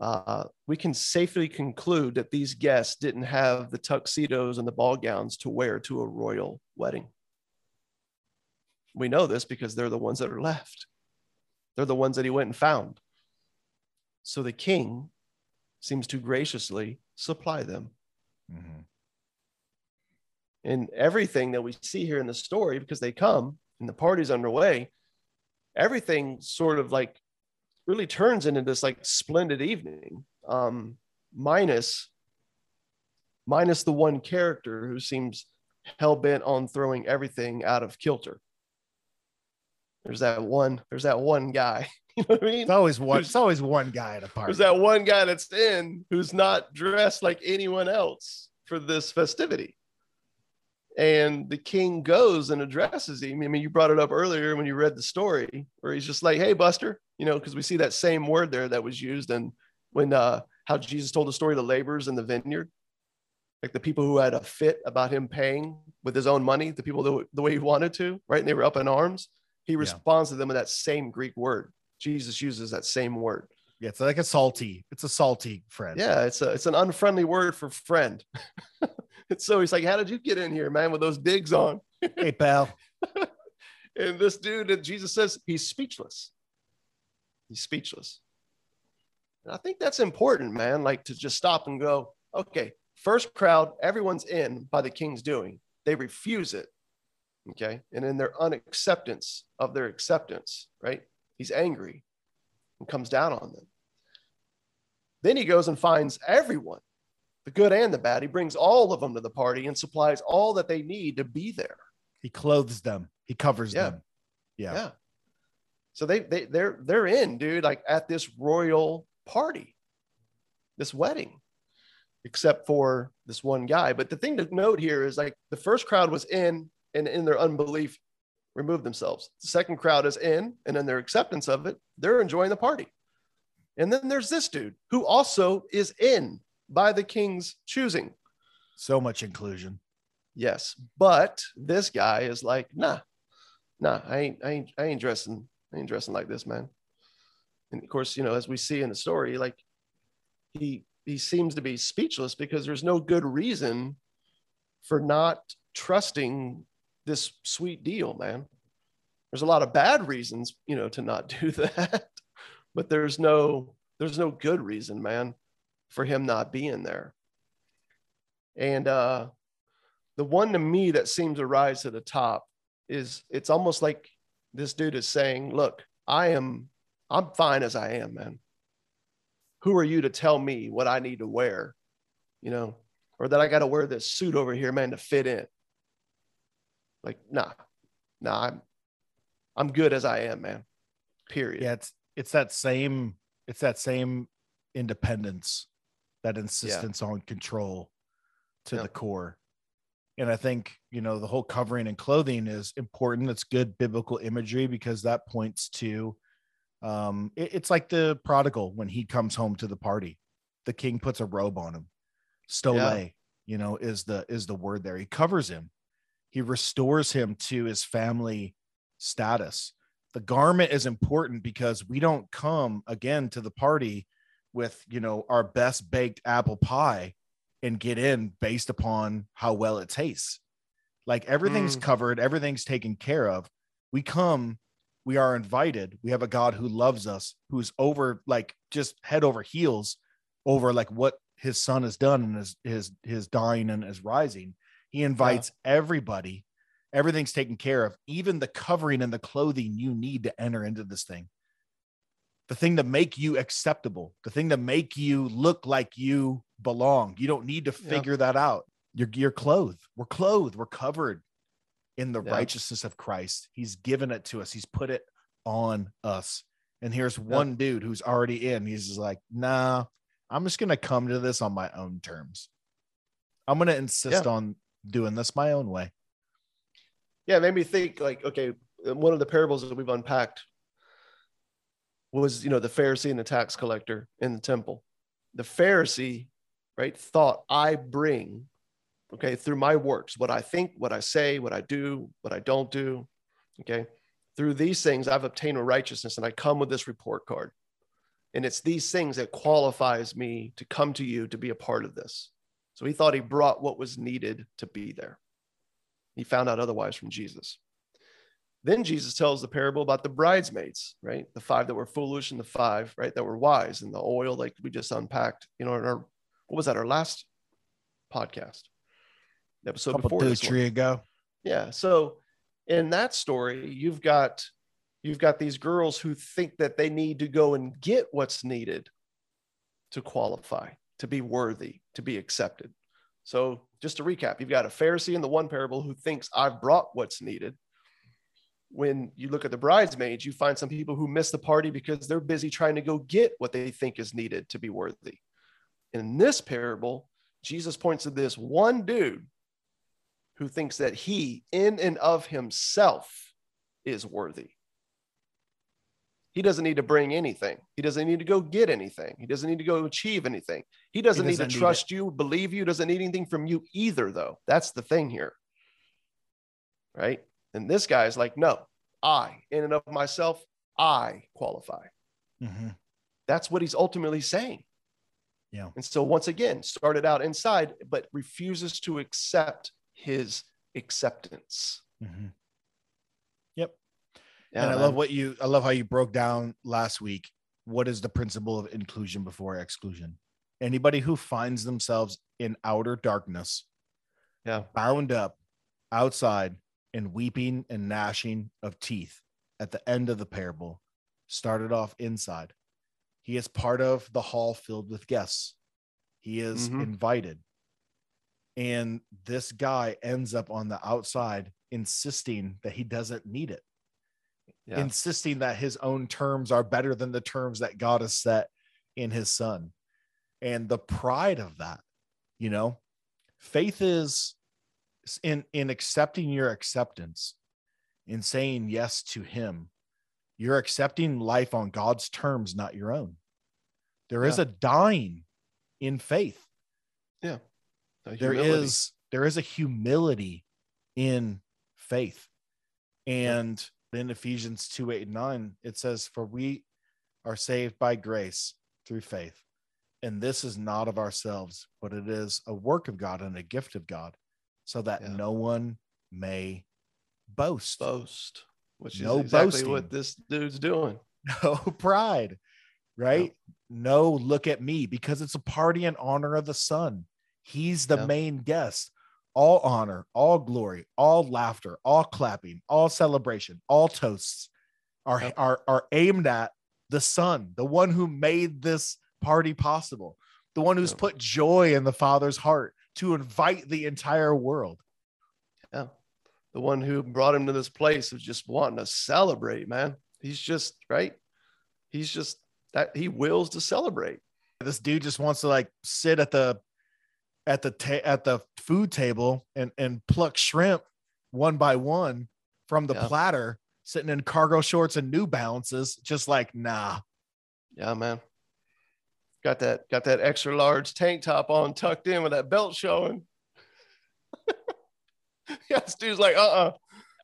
uh, we can safely conclude that these guests didn't have the tuxedos and the ball gowns to wear to a royal wedding. We know this because they're the ones that are left. They're the ones that he went and found. So the king seems to graciously supply them. Mm-hmm. And everything that we see here in the story, because they come and the party's underway, everything sort of like really turns into this like splendid evening. Um, minus minus the one character who seems hell bent on throwing everything out of kilter. There's that one. There's that one guy. *laughs* *laughs* You know what I mean? It's always one. It's always one guy at a party. There's that one guy that's in who's not dressed like anyone else for this festivity. And the king goes and addresses him. I mean, you brought it up earlier when you read the story, where he's just like, "Hey, Buster," you know, because we see that same word there that was used and when uh, how Jesus told the story of the laborers in the vineyard, like the people who had a fit about him paying with his own money, the people the, the way he wanted to, right? And they were up in arms. He responds yeah. to them with that same Greek word. Jesus uses that same word. Yeah, it's like a salty. It's a salty friend. Yeah, it's a it's an unfriendly word for friend. and *laughs* so he's like, "How did you get in here, man, with those digs on?" hey, pal. *laughs* and this dude that Jesus says he's speechless. He's speechless. And I think that's important, man. Like to just stop and go, okay, first crowd, everyone's in by the king's doing. They refuse it. Okay. And in their unacceptance of their acceptance, right? He's angry and comes down on them. Then he goes and finds everyone, the good and the bad. He brings all of them to the party and supplies all that they need to be there. He clothes them, he covers yeah. them. Yeah. Yeah. So they, they they're they're in, dude, like at this royal party, this wedding, except for this one guy. But the thing to note here is like the first crowd was in and in their unbelief remove themselves. The second crowd is in, and in their acceptance of it, they're enjoying the party. And then there's this dude who also is in by the king's choosing. So much inclusion. Yes. But this guy is like, nah, nah, I ain't, I ain't, I ain't dressing, I ain't dressing like this, man. And of course, you know, as we see in the story, like he he seems to be speechless because there's no good reason for not trusting this sweet deal, man. There's a lot of bad reasons, you know, to not *laughs* do that, but there's no there's no good reason, man, for him not being there. And uh the one to me that seems to rise to the top is it's almost like this dude is saying, "Look, I am I'm fine as I am, man. Who are you to tell me what I need to wear? You know, or that I got to wear this suit over here, man, to fit in. Like, nah, nah, I'm I'm good as I am, man. Period. Yeah, it's it's that same it's that same independence, that insistence yeah. on control to yeah. the core. And I think, you know, the whole covering and clothing is important. It's good biblical imagery because that points to Um, it- it's like the prodigal when he comes home to the party. The king puts a robe on him. Stole, Yeah. you know, is the is the word there. He covers him. He restores him to his family status. The garment is important because we don't come again to the party with, you know, our best baked apple pie and get in based upon how well it tastes. Like everything's Mm. covered, everything's taken care of. We come, we are invited. We have a God who loves us, who's over like just head over heels over like what his son has done and his his his dying and his rising. He invites everybody. Everything's taken care of, even the covering and the clothing you need to enter into this thing. The thing to make you acceptable, the thing to make you look like you belong. You don't need to Yeah. figure that out. You're you're clothed. We're clothed. We're covered in the Yeah. righteousness of Christ. He's given it to us. He's put it on us. And here's one dude who's already in. He's just like, nah, I'm just gonna come to this on my own terms. I'm gonna insist Yeah. on doing this my own way. yeah, it made me think like, okay, one of the parables that we've unpacked was, you know, the Pharisee and the tax collector in the temple. The Pharisee, right, thought I bring, okay, through my works, what I think, what I say, what I do, what I don't do, okay, through these things, I've obtained a righteousness and I come with this report card. And it's these things that qualifies me to come to you to be a part of this. So he thought he brought what was needed to be there. He found out otherwise from Jesus. Then Jesus tells the parable about the bridesmaids, right? The five that were foolish and the five, right, that were wise, and the oil, like we just unpacked, you know, in our what was that, our last podcast, episode couple before this one. ago. Yeah. So in that story, you've got you've got these girls who think that they need to go and get what's needed to qualify, to be worthy, to be accepted. So just to recap, you've got a Pharisee in the one parable who thinks I've brought what's needed. When you look at the bridesmaids, you find some people who miss the party because they're busy trying to go get what they think is needed to be worthy. In this parable, Jesus points to this one dude who thinks that he, in and of himself, is worthy. He doesn't need to bring anything. He doesn't need to go get anything. He doesn't need to go achieve anything. He doesn't, doesn't need to need trust you, believe you, doesn't need anything from you either, though. That's the thing here. Right. And this guy's like, no, I, in and of myself, I qualify. Mhm. That's what he's ultimately saying. Yeah. And so once again, started out inside, but refuses to accept his acceptance. Mhm. Yeah, and I man. love what you I love how you broke down last week. What is the principle of inclusion before exclusion? Anybody who finds themselves in outer darkness, Yeah. bound up outside and weeping and gnashing of teeth at the end of the parable started off inside. He is part of the hall filled with guests. He is Mhm. invited. And this guy ends up on the outside insisting that he doesn't need it Yeah. insisting that his own terms are better than the terms that God has set in his son. And the pride of that, you know, faith is in in accepting your acceptance, in saying yes to him. You're accepting life on God's terms, not your own. There is Yeah. a dying in faith yeah there is there is a humility in faith and in ephesians 2 8 and 9 it says for we are saved by grace through faith and this is not of ourselves but it is a work of god and a gift of god so that Yeah. no one may boast boast, which No is exactly boasting. what this dude's doing. *laughs* no pride right no look at me because it's a party in honor of the son he's the Yeah. main guest all honor all glory all laughter all clapping all celebration all toasts are are are aimed at the son the one who made this party possible the one who's put joy in the father's heart to invite the entire world Yeah. The one who brought him to this place of just wanting to celebrate, man. He's just, right? He's just that he wills to celebrate. this dude just wants to like sit at the at the ta- at the food table and and pluck shrimp one by one from the Yeah. platter sitting in cargo shorts and New Balances, just like nah. Yeah, man. Got that got that extra large tank top on tucked in with that belt showing. *laughs* yeah, this dude's like, uh-uh.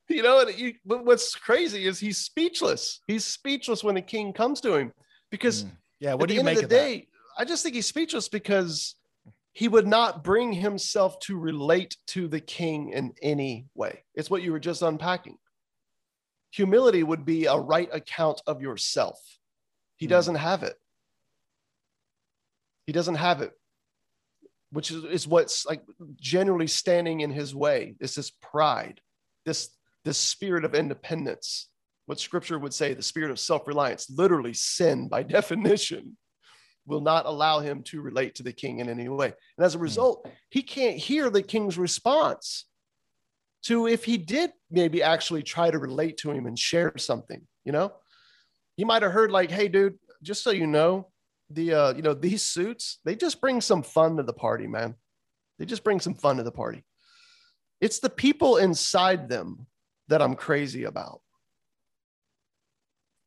You know, and you, but what's crazy is he's speechless. He's speechless when the king comes to him because Mm. Yeah, at what do the you end make of the that? day, I just think he's speechless because he would not bring himself to relate to the king in any way. It's what you were just unpacking. Humility would be a right account of yourself. He Hmm. doesn't have it. He doesn't have it, which is, is what's like generally standing in his way. It's this pride, this this spirit of independence. What scripture would say, the spirit of self-reliance, literally sin by *laughs* definition, will not allow him to relate to the king in any way. And as a result, he can't hear the king's response to if he did maybe actually try to relate to him and share something, you know? He might have heard like, "Hey dude, just so you know, the uh, you know, these suits, they just bring some fun to the party, man. They just bring some fun to the party. It's the people inside them that I'm crazy about.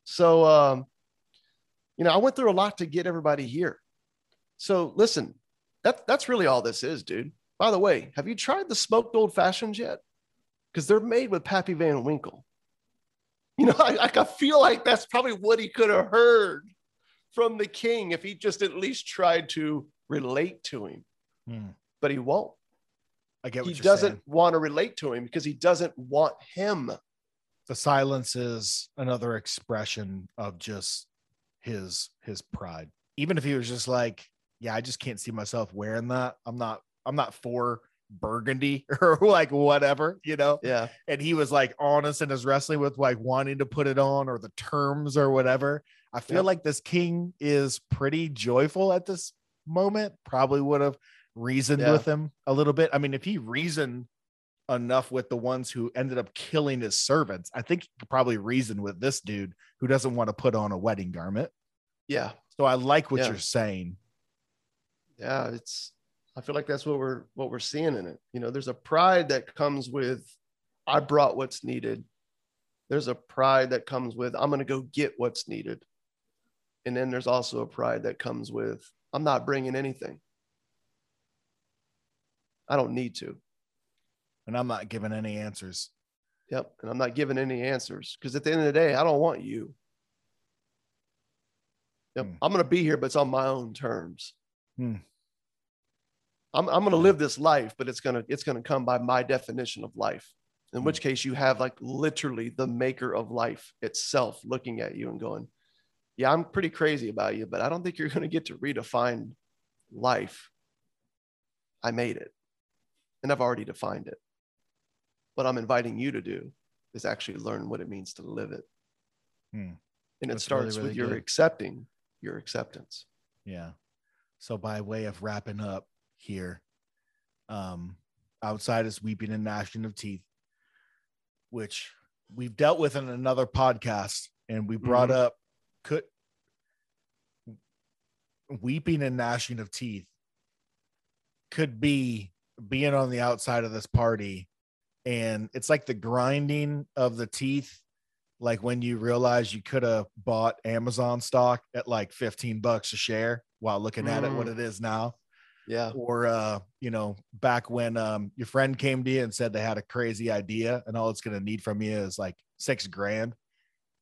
So um, you know, I went through a lot to get everybody here. So listen, that, that's really all this is, dude. By the way, have you tried the smoked old fashions yet? Because they're made with Pappy Van Winkle. You know, *laughs* I, I feel like that's probably what he could have heard from the king if he just at least tried to relate to him, Hmm. but he won't. I get what He doesn't saying. want to relate to him because he doesn't want him. The silence is another expression of just his his pride. Even if he was just like, yeah, I just can't see myself wearing that. I'm not I'm not for burgundy *laughs* or like whatever, you know. Yeah. and he was like honest in his wrestling with like wanting to put it on or the terms or whatever. I feel Yep. like this king is pretty joyful at this moment. Probably would have reasoned Yeah. with him a little bit. I mean, if he reasoned enough with the ones who ended up killing his servants, I think he could probably reason with this dude who doesn't want to put on a wedding garment. Yeah. So I like what Yeah. you're saying. yeah it's i feel like that's what we're what we're seeing in it you know there's a pride that comes with i brought what's needed there's a pride that comes with i'm going to go get what's needed and then there's also a pride that comes with i'm not bringing anything i don't need to And I'm not giving any answers. yep and i'm not giving any answers because at the end of the day i don't want you yep Hmm. i'm going to be here but it's on my own terms Hmm. I'm, I'm going to live this life, but it's going to, it's going to come by my definition of life. In which case you have like literally the maker of life itself looking at you and going, yeah, I'm pretty crazy about you, but I don't think you're going to get to redefine life. I made it and I've already defined it. What I'm inviting you to do is actually learn what it means to live it. Hmm. And it That's starts really with your good. accepting your acceptance. Yeah. So by way of wrapping up here, um, outside is weeping and gnashing of teeth, which we've dealt with in another podcast, and we brought Mhm. up could weeping and gnashing of teeth could be being on the outside of this party, and it's like the grinding of the teeth like when you realize you could have bought Amazon stock at like 15 bucks a share while looking at it what Mm. it is now Yeah. or uh you know back when um your friend came to you and said they had a crazy idea and all it's going to need from you is like 6 grand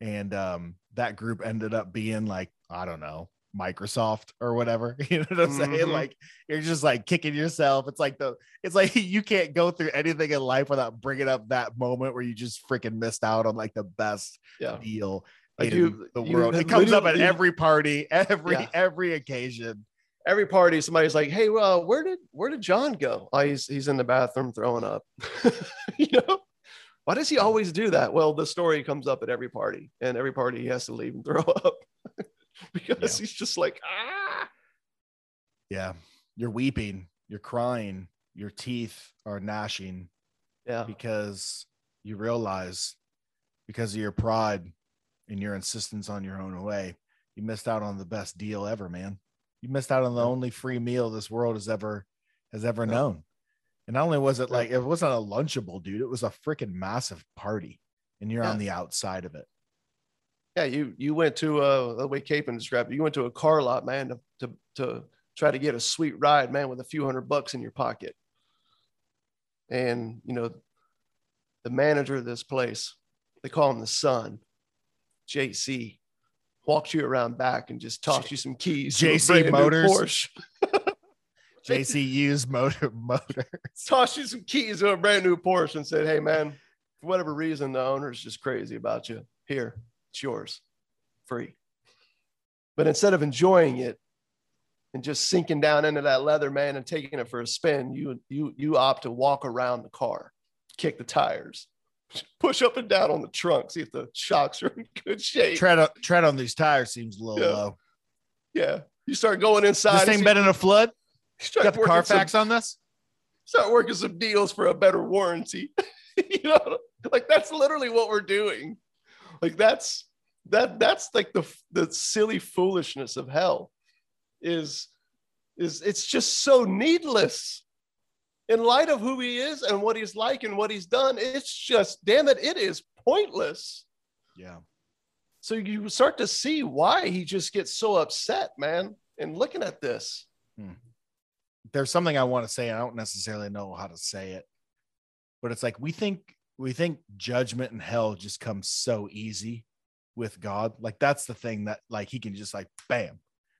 and um that group ended up being like I don't know Microsoft or whatever *laughs* you know what I'm saying Mhm. like you're just like kicking yourself it's like the it's like *laughs* you can't go through anything in life without bringing up that moment where you just freaking missed out on like the best Yeah. deal Like in you- the world. It comes up at every party, *laughs* every Yeah. every occasion. every party somebody's like hey well where did where did john go oh he's he's in the bathroom throwing up you know why does he always do that well the story comes up at every party and every party he has to leave and throw up because he's just like ah Yeah, you're weeping, you're crying, your teeth are gnashing yeah because you realize because of your pride and your insistence on your own way, you missed out on the best deal ever, man. You missed out on the Yeah. only free meal this world has ever has ever Yeah. known. And not only was it like it wasn't a lunchable, dude, it was a freaking massive party. and you're Yeah. on the outside of it. Yeah, you you went to uh the way Capon described it, you went to a car lot, man, to, to to try to get a sweet ride, man, with a few hundred bucks in your pocket. And you know, the manager of this place, they call him the son, JC, walked you around back and just tossed you some keys. JC Motors. Porsche. *laughs* JCU's motor motor. tossed you some keys to a brand new Porsche and said, Hey man, for whatever reason, the owner's just crazy about you. Here, it's yours. Free. But instead of enjoying it and just sinking down into that leather, man, and taking it for a spin, you you you opt to walk around the car, kick the tires, push up and down on the trunk, see if the shocks are in good shape. tread on, tread on these tires seems a little Yeah. low. yeah. You start going inside. This thing see- been in a flood? you Got the working some- Carfax on this? start working some deals for a better warranty. *laughs* you know, like that's literally what we're doing. Like that's that that's like the the silly foolishness of hell is is it's just so needless in light of who he is and what he's like and what he's done it's just damn it it is pointless Yeah. so you start to see why he just gets so upset man and looking at this hmm. There's something I want to say. I don't necessarily know how to say it, but it's like we think we think judgment and hell just comes so easy with God. Like that's the thing that like he can just like bam,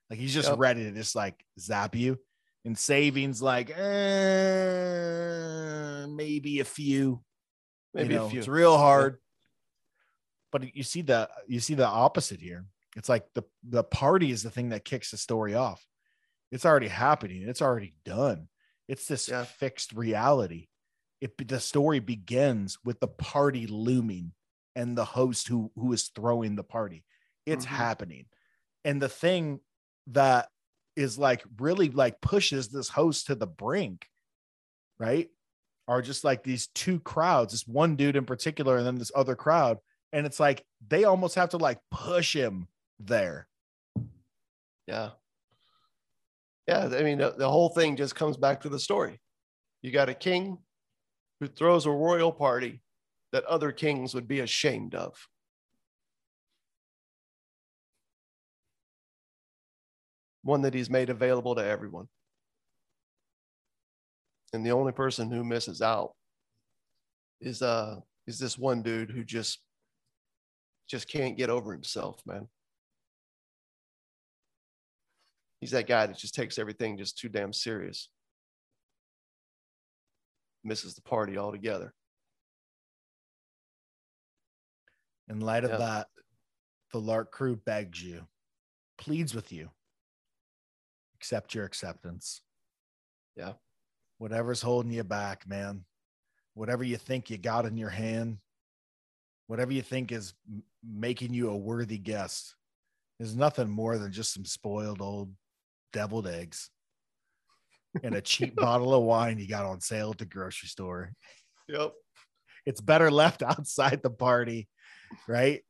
like he's just Yep. ready to just like zap you. And savings like eh, maybe a few, maybe you know, a few It's real hard. But you see the you see the opposite here. It's like the the party is the thing that kicks the story off. It's already happening. It's already done. It's this Yeah. fixed reality. It the story begins with the party looming and the host who who is throwing the party. It's Mhm. happening. And the thing that is like really like pushes this host to the brink, right? Are just like these two crowds, this one dude in particular, and then this other crowd. And it's like they almost have to like push him there. Yeah. Yeah. I mean, the, the whole thing just comes back to the story. You got a king who throws a royal party that other kings would be ashamed of. One that he's made available to everyone. And the only person who misses out is uh is this one dude who just just can't get over himself, man. He's that guy that just takes everything just too damn serious. Misses the party altogether. In light of Yeah. that, the Lark crew begs you, pleads with you, accept your acceptance. Yeah. Whatever's holding you back, man, whatever you think you got in your hand, whatever you think is m- making you a worthy guest, is nothing more than just some spoiled old deviled eggs and a cheap bottle of wine you got on sale at the grocery store Yep. it's better left *laughs* outside the party, right?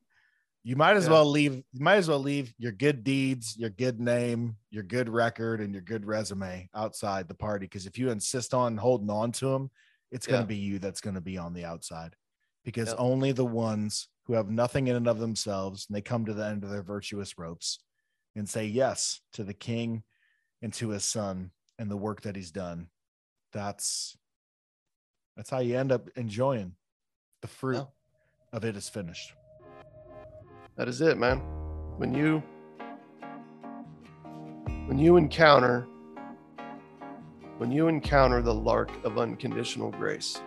You might as Yeah. well leave. You might as well leave your good deeds, your good name, your good record, and your good resume outside the party. Because if you insist on holding on to them, it's going Yeah. to be you that's going to be on the outside. Because Yep. only the ones who have nothing in and of themselves, and they come to the end of their virtuous ropes, and say yes to the King and to his Son and the work that he's done. That's that's how you end up enjoying the fruit Yeah. of it is finished. That is it, man. When you when you encounter when you encounter the lark of unconditional grace,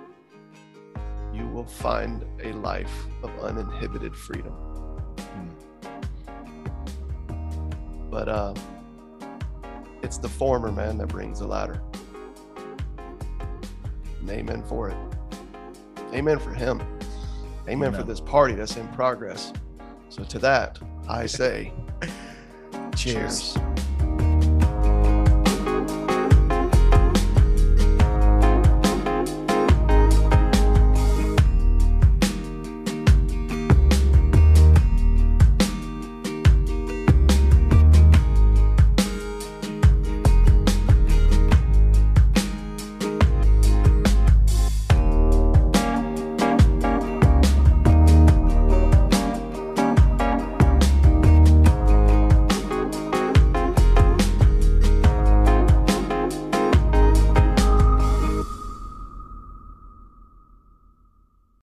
you will find a life of uninhibited freedom. But uh it's the former man that brings the latter. And amen for it. Amen for him. Amen, for this party that's in progress. So to that, I say *laughs* Cheers. cheers.